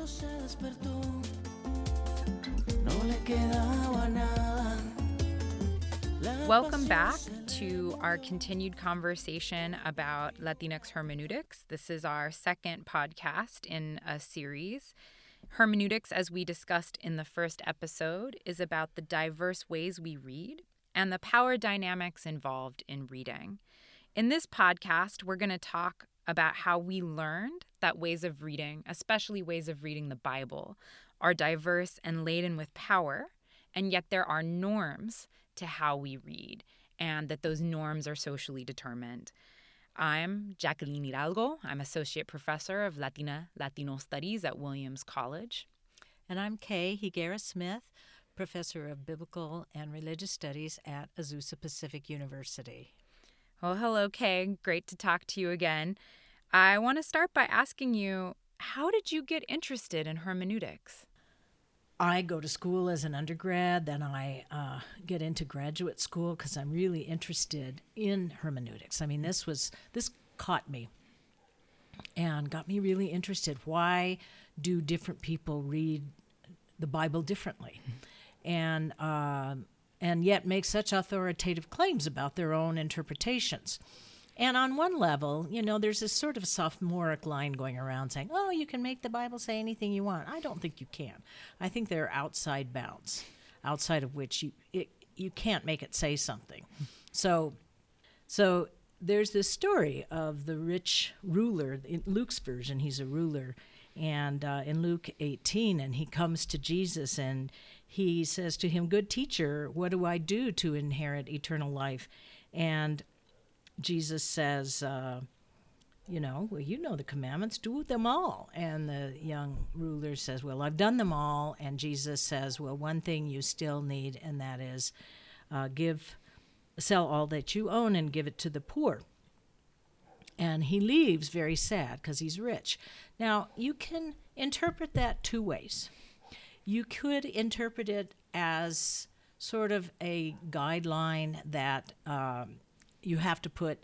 cuando se despertó, no le quedaba nada. Welcome back to our continued conversation about Latinx hermeneutics. This is our second podcast in a series. Hermeneutics, as we discussed in the first episode, is about the diverse ways we read and the power dynamics involved in reading. In this podcast, we're going to talk about how we learned that ways of reading, especially ways of reading the Bible, are diverse and laden with power, and yet there are norms to how we read, and that those norms are socially determined. I'm Jacqueline Hidalgo. I'm Associate Professor of Latina Latino Studies at Williams College. And I'm Kay Higuera Smith, Professor of Biblical and Religious Studies at Azusa Pacific University. Well, hello, Kay. Great to talk to you again. I want to start by asking you how did you get interested in hermeneutics? I go to school as an undergrad, then I uh, get into graduate school because I'm really interested in hermeneutics. I mean, this was this caught me and got me really interested. Why do different people read the Bible differently, and uh, and yet make such authoritative claims about their own interpretations? And on one level, you know, there's this sort of sophomoric line going around saying, oh, you can make the Bible say anything you want. I don't think you can. I think there are outside bounds, outside of which you, it, you can't make it say something. So, so there's this story of the rich ruler. In Luke's version, he's a ruler. And uh, in Luke 18, and he comes to Jesus and he says to him, Good teacher, what do I do to inherit eternal life? And Jesus says, uh, you know, well, you know the commandments, do them all. And the young ruler says, well, I've done them all. And Jesus says, well, one thing you still need, and that is uh, give, sell all that you own and give it to the poor. And he leaves very sad because he's rich. Now, you can interpret that two ways. You could interpret it as sort of a guideline that um, you have to put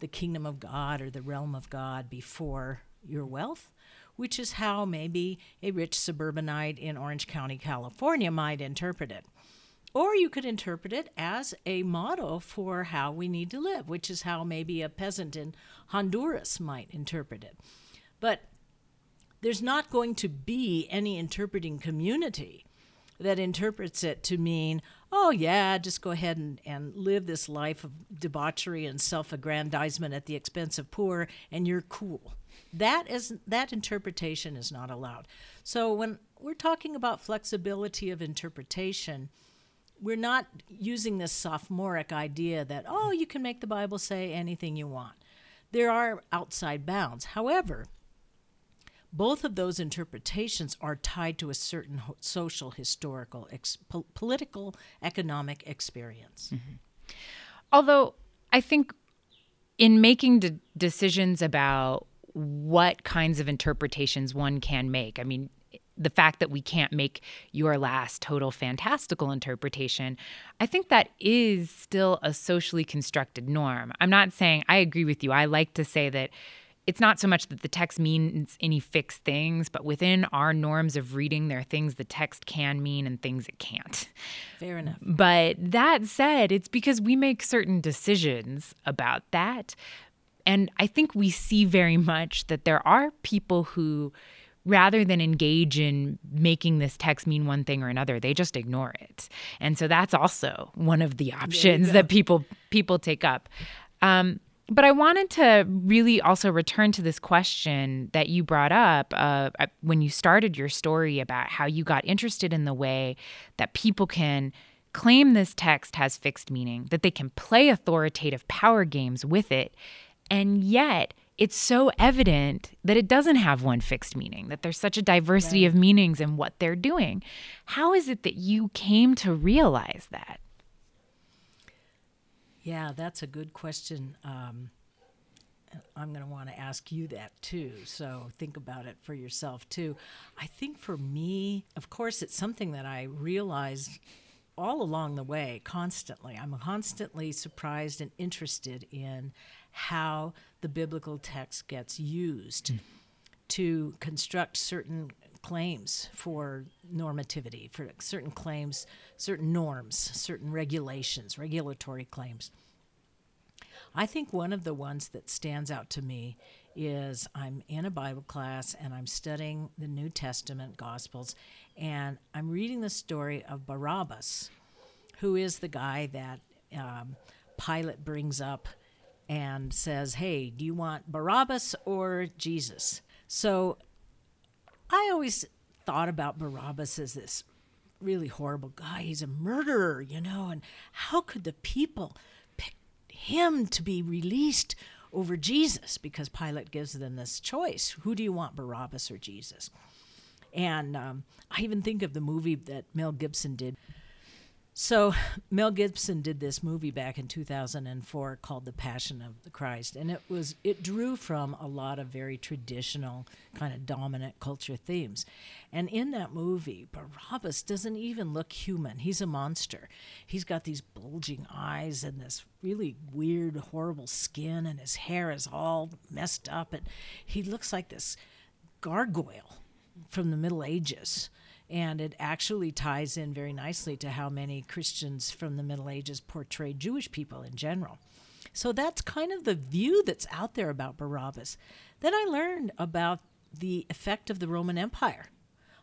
the kingdom of God or the realm of God before your wealth, which is how maybe a rich suburbanite in Orange County, California might interpret it. Or you could interpret it as a model for how we need to live, which is how maybe a peasant in Honduras might interpret it. But there's not going to be any interpreting community that interprets it to mean, oh, yeah, just go ahead and, and live this life of debauchery and self aggrandizement at the expense of poor, and you're cool. That is that interpretation is not allowed. So when we're talking about flexibility of interpretation, we're not using this sophomoric idea that oh you can make the Bible say anything you want. There are outside bounds. However, both of those interpretations are tied to a certain ho- social, historical, ex- po- political, economic experience. Mm-hmm. Although I think in making de- decisions about what kinds of interpretations one can make, I mean, the fact that we can't make your last total fantastical interpretation, I think that is still a socially constructed norm. I'm not saying I agree with you. I like to say that it's not so much that the text means any fixed things, but within our norms of reading, there are things the text can mean and things it can't. Fair enough. But that said, it's because we make certain decisions about that. And I think we see very much that there are people who, rather than engage in making this text mean one thing or another, they just ignore it. And so that's also one of the options that people people take up. Um, but I wanted to really also return to this question that you brought up uh, when you started your story about how you got interested in the way that people can claim this text has fixed meaning, that they can play authoritative power games with it, and yet it's so evident that it doesn't have one fixed meaning, that there's such a diversity right. of meanings in what they're doing. How is it that you came to realize that? Yeah, that's a good question. Um, I'm going to want to ask you that too. So think about it for yourself too. I think for me, of course, it's something that I realize all along the way, constantly. I'm constantly surprised and interested in how the biblical text gets used mm. to construct certain claims for normativity, for certain claims, certain norms, certain regulations, regulatory claims. I think one of the ones that stands out to me is I'm in a Bible class and I'm studying the New Testament Gospels, and I'm reading the story of Barabbas, who is the guy that um, Pilate brings up and says, Hey, do you want Barabbas or Jesus? So I always thought about Barabbas as this really horrible guy. He's a murderer, you know, and how could the people pick him to be released over Jesus? Because Pilate gives them this choice who do you want, Barabbas or Jesus? And um, I even think of the movie that Mel Gibson did so Mel Gibson did this movie back in 2004 called The Passion of the Christ and it was it drew from a lot of very traditional kind of dominant culture themes. And in that movie Barabbas doesn't even look human. He's a monster. He's got these bulging eyes and this really weird horrible skin and his hair is all messed up and he looks like this gargoyle from the Middle Ages and it actually ties in very nicely to how many Christians from the Middle Ages portray Jewish people in general. So that's kind of the view that's out there about Barabbas. Then I learned about the effect of the Roman Empire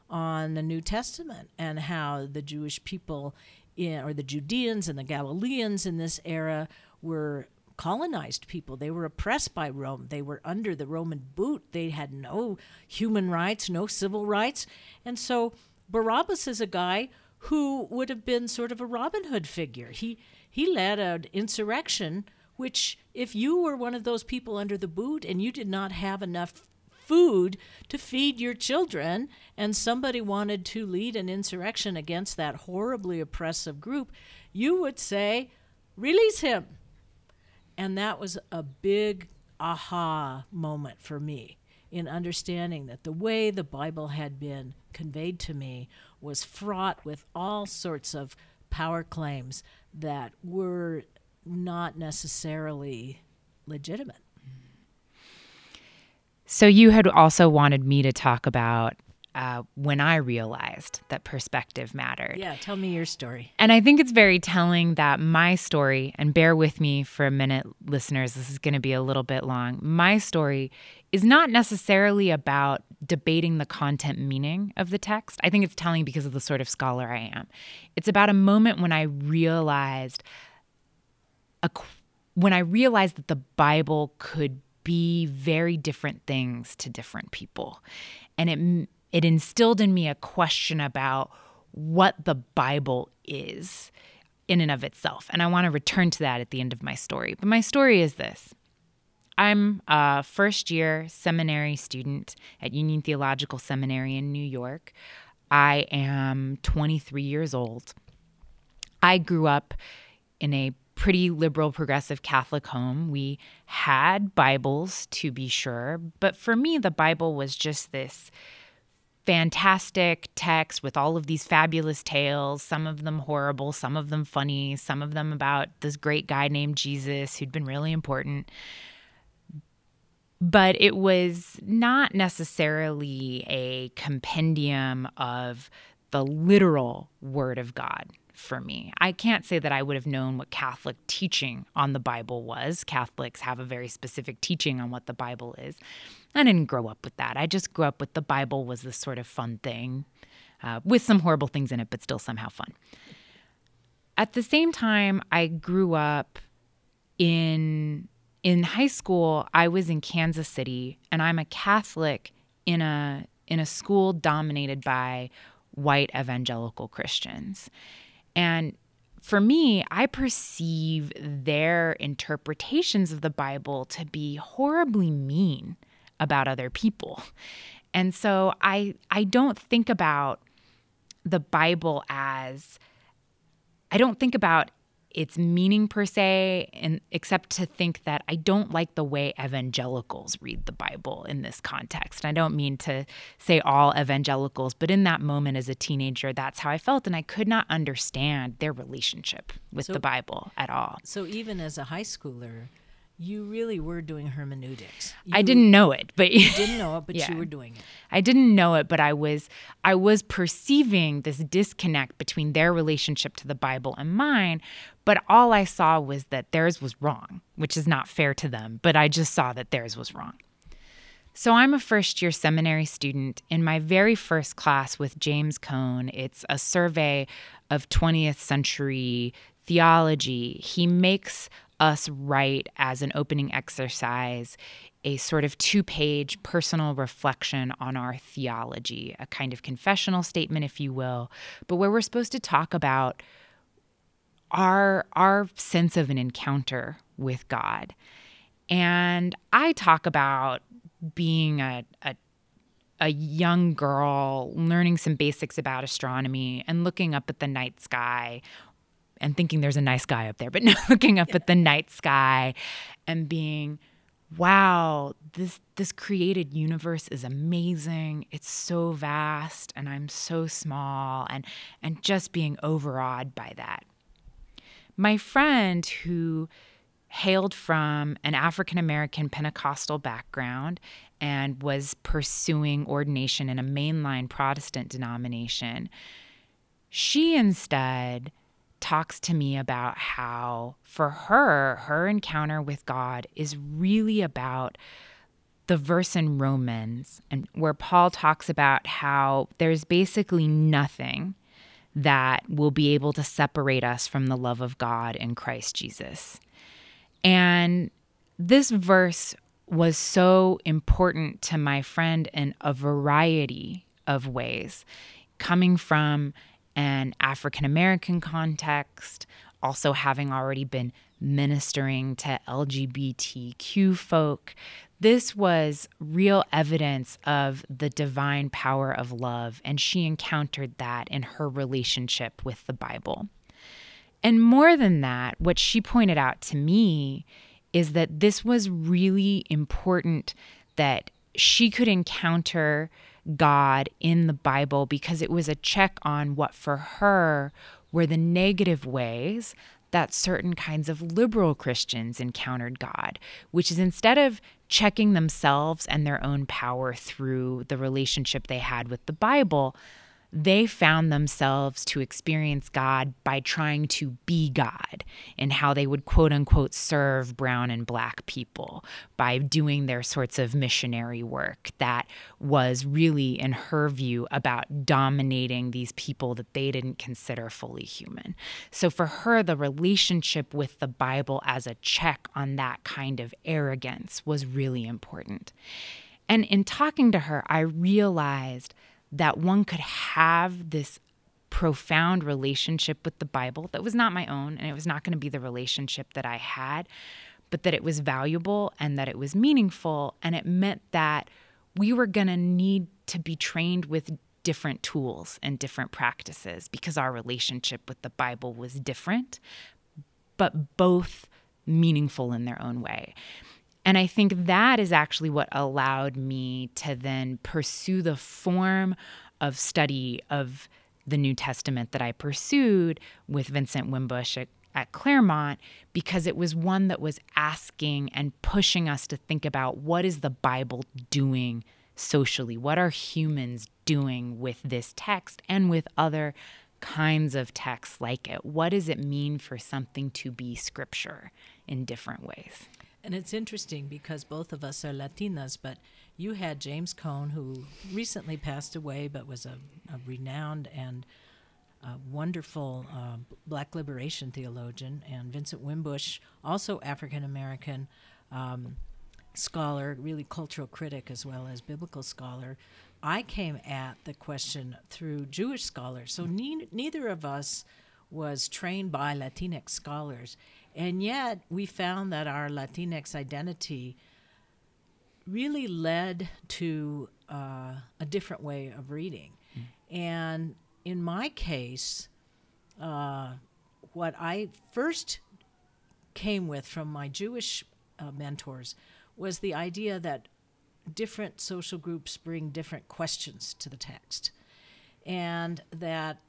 on the New Testament and how the Jewish people, in, or the Judeans and the Galileans in this era, were colonized people. They were oppressed by Rome. They were under the Roman boot. They had no human rights, no civil rights. And so Barabbas is a guy who would have been sort of a Robin Hood figure. He he led an insurrection which if you were one of those people under the boot and you did not have enough food to feed your children and somebody wanted to lead an insurrection against that horribly oppressive group, you would say, "Release him." And that was a big aha moment for me in understanding that the way the Bible had been conveyed to me was fraught with all sorts of power claims that were not necessarily legitimate. So, you had also wanted me to talk about uh, when I realized that perspective mattered. Yeah, tell me your story. And I think it's very telling that my story, and bear with me for a minute, listeners, this is going to be a little bit long. My story is not necessarily about debating the content meaning of the text. I think it's telling because of the sort of scholar I am. It's about a moment when I realized a, when I realized that the Bible could be very different things to different people. And it it instilled in me a question about what the Bible is in and of itself. And I want to return to that at the end of my story. But my story is this I'm a first year seminary student at Union Theological Seminary in New York. I am 23 years old. I grew up in a pretty liberal progressive Catholic home. We had Bibles, to be sure, but for me, the Bible was just this fantastic text with all of these fabulous tales, some of them horrible, some of them funny, some of them about this great guy named Jesus who'd been really important. But it was not necessarily a compendium of the literal word of God for me. I can't say that I would have known what Catholic teaching on the Bible was. Catholics have a very specific teaching on what the Bible is. I didn't grow up with that. I just grew up with the Bible was this sort of fun thing uh, with some horrible things in it, but still somehow fun. At the same time, I grew up in in high school. I was in Kansas City, and I'm a Catholic in a in a school dominated by white evangelical Christians. And for me, I perceive their interpretations of the Bible to be horribly mean about other people. And so I I don't think about the Bible as I don't think about its meaning per se and except to think that I don't like the way evangelicals read the Bible in this context. I don't mean to say all evangelicals, but in that moment as a teenager that's how I felt and I could not understand their relationship with so, the Bible at all. So even as a high schooler, you really were doing hermeneutics. I didn't know it, but you didn't know it, but Yeah. you were doing it. I didn't know it, but I was I was perceiving this disconnect between their relationship to the Bible and mine, but all I saw was that theirs was wrong, which is not fair to them, but I just saw that theirs was wrong. So I'm a first year seminary student. In my very first class with James Cone, it's a survey of 20th century theology. He makes us write as an opening exercise a sort of two page personal reflection on our theology, a kind of confessional statement, if you will, but where we're supposed to talk about our our sense of an encounter with God. And I talk about being a, a a young girl learning some basics about astronomy and looking up at the night sky and thinking there's a nice guy up there, but no, looking up at the night sky and being, wow, this this created universe is amazing. It's so vast and I'm so small and and just being overawed by that. My friend who hailed from an African American Pentecostal background and was pursuing ordination in a mainline Protestant denomination, she instead talks to me about how, for her, her encounter with God is really about the verse in Romans, and where Paul talks about how there's basically nothing that will be able to separate us from the love of God in Christ Jesus. And this verse was so important to my friend in a variety of ways, coming from an African American context, also having already been ministering to LGBTQ folk. This was real evidence of the divine power of love, and she encountered that in her relationship with the Bible. And more than that, what she pointed out to me is that this was really important that she could encounter God in the Bible because it was a check on what for her were the negative ways that certain kinds of liberal Christians encountered God, which is instead of checking themselves and their own power through the relationship they had with the Bible, they found themselves to experience God by trying to be God and how they would quote unquote serve brown and black people by doing their sorts of missionary work that was really, in her view, about dominating these people that they didn't consider fully human. So for her, the relationship with the Bible as a check on that kind of arrogance was really important. And in talking to her, I realized that one could have this profound relationship with the Bible that was not my own and it was not going to be the relationship that I had, but that it was valuable and that it was meaningful. And it meant that we were going to need to be trained with different tools and different practices because our relationship with the Bible was different, but both meaningful in their own way. And I think that is actually what allowed me to then pursue the form of study of the New Testament that I pursued with Vincent Wimbush at, at Claremont, because it was one that was asking and pushing us to think about what is the Bible doing socially? What are humans doing with this text and with other kinds of texts like it? What does it mean for something to be scripture in different ways? And it's interesting because both of us are Latinas, but you had James Cone, who recently passed away, but was a, a renowned and uh, wonderful uh, black liberation theologian, and Vincent Wimbush, also African American um, scholar, really cultural critic as well as biblical scholar. I came at the question through Jewish scholars, so ne- neither of us was trained by Latinx scholars. And yet, we found that our Latinx identity really led to uh, a different way of reading. And in my case, uh, what I first came with from my Jewish uh, mentors was the idea that different social groups bring different questions to the text. And that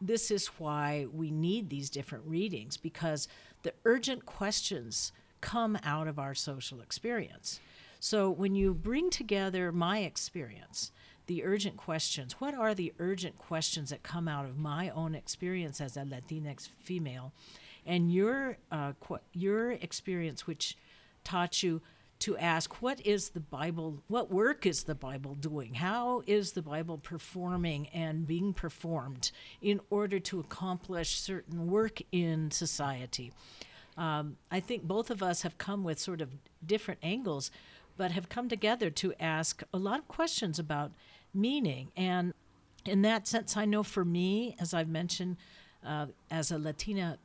this is why we need these different readings because the urgent questions come out of our social experience. So when you bring together my experience, the urgent questions, what are the urgent questions that come out of my own experience as a Latinx female, and your uh, qu- your experience, which taught you to ask what is the Bible, what work is the Bible doing? How is the Bible performing and being performed in order to accomplish certain work in society? Um, I think both of us have come with sort of different angles, but have come together to ask a lot of questions about meaning. And in that sense, I know for me, as I've mentioned, uh, as a Latina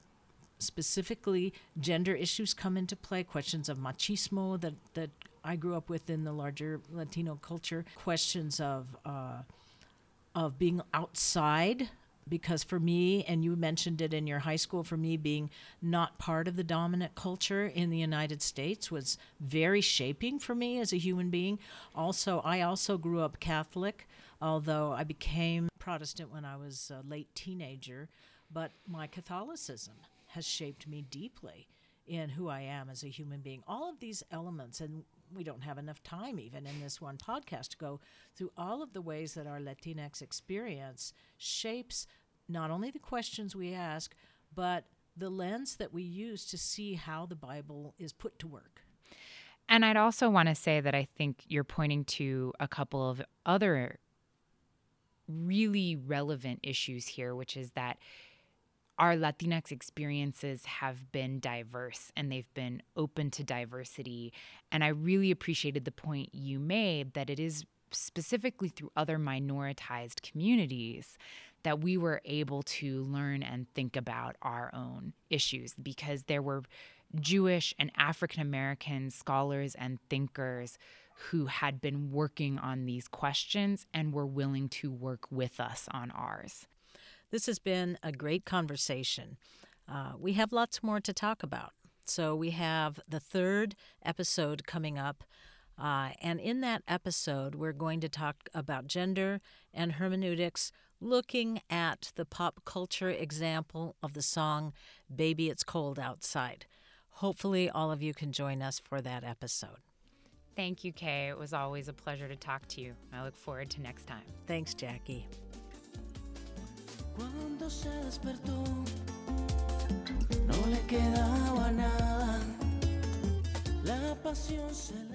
specifically gender issues come into play, questions of machismo that, that I grew up with in the larger Latino culture, questions of uh, of being outside because for me and you mentioned it in your high school for me being not part of the dominant culture in the United States was very shaping for me as a human being. Also I also grew up Catholic although I became Protestant when I was a late teenager but my Catholicism has shaped me deeply in who I am as a human being. All of these elements, and we don't have enough time even in this one podcast to go through all of the ways that our Latinx experience shapes not only the questions we ask, but the lens that we use to see how the Bible is put to work. And I'd also want to say that I think you're pointing to a couple of other really relevant issues here, which is that our Latinx experiences have been diverse and they've been open to diversity. And I really appreciated the point you made that it is specifically through other minoritized communities that we were able to learn and think about our own issues because there were Jewish and African American scholars and thinkers who had been working on these questions and were willing to work with us on ours. This has been a great conversation. Uh, we have lots more to talk about. So, we have the third episode coming up. Uh, and in that episode, we're going to talk about gender and hermeneutics, looking at the pop culture example of the song Baby It's Cold Outside. Hopefully, all of you can join us for that episode. Thank you, Kay. It was always a pleasure to talk to you. I look forward to next time. Thanks, Jackie. Cuando se despertó, no le quedaba nada. La pasión se le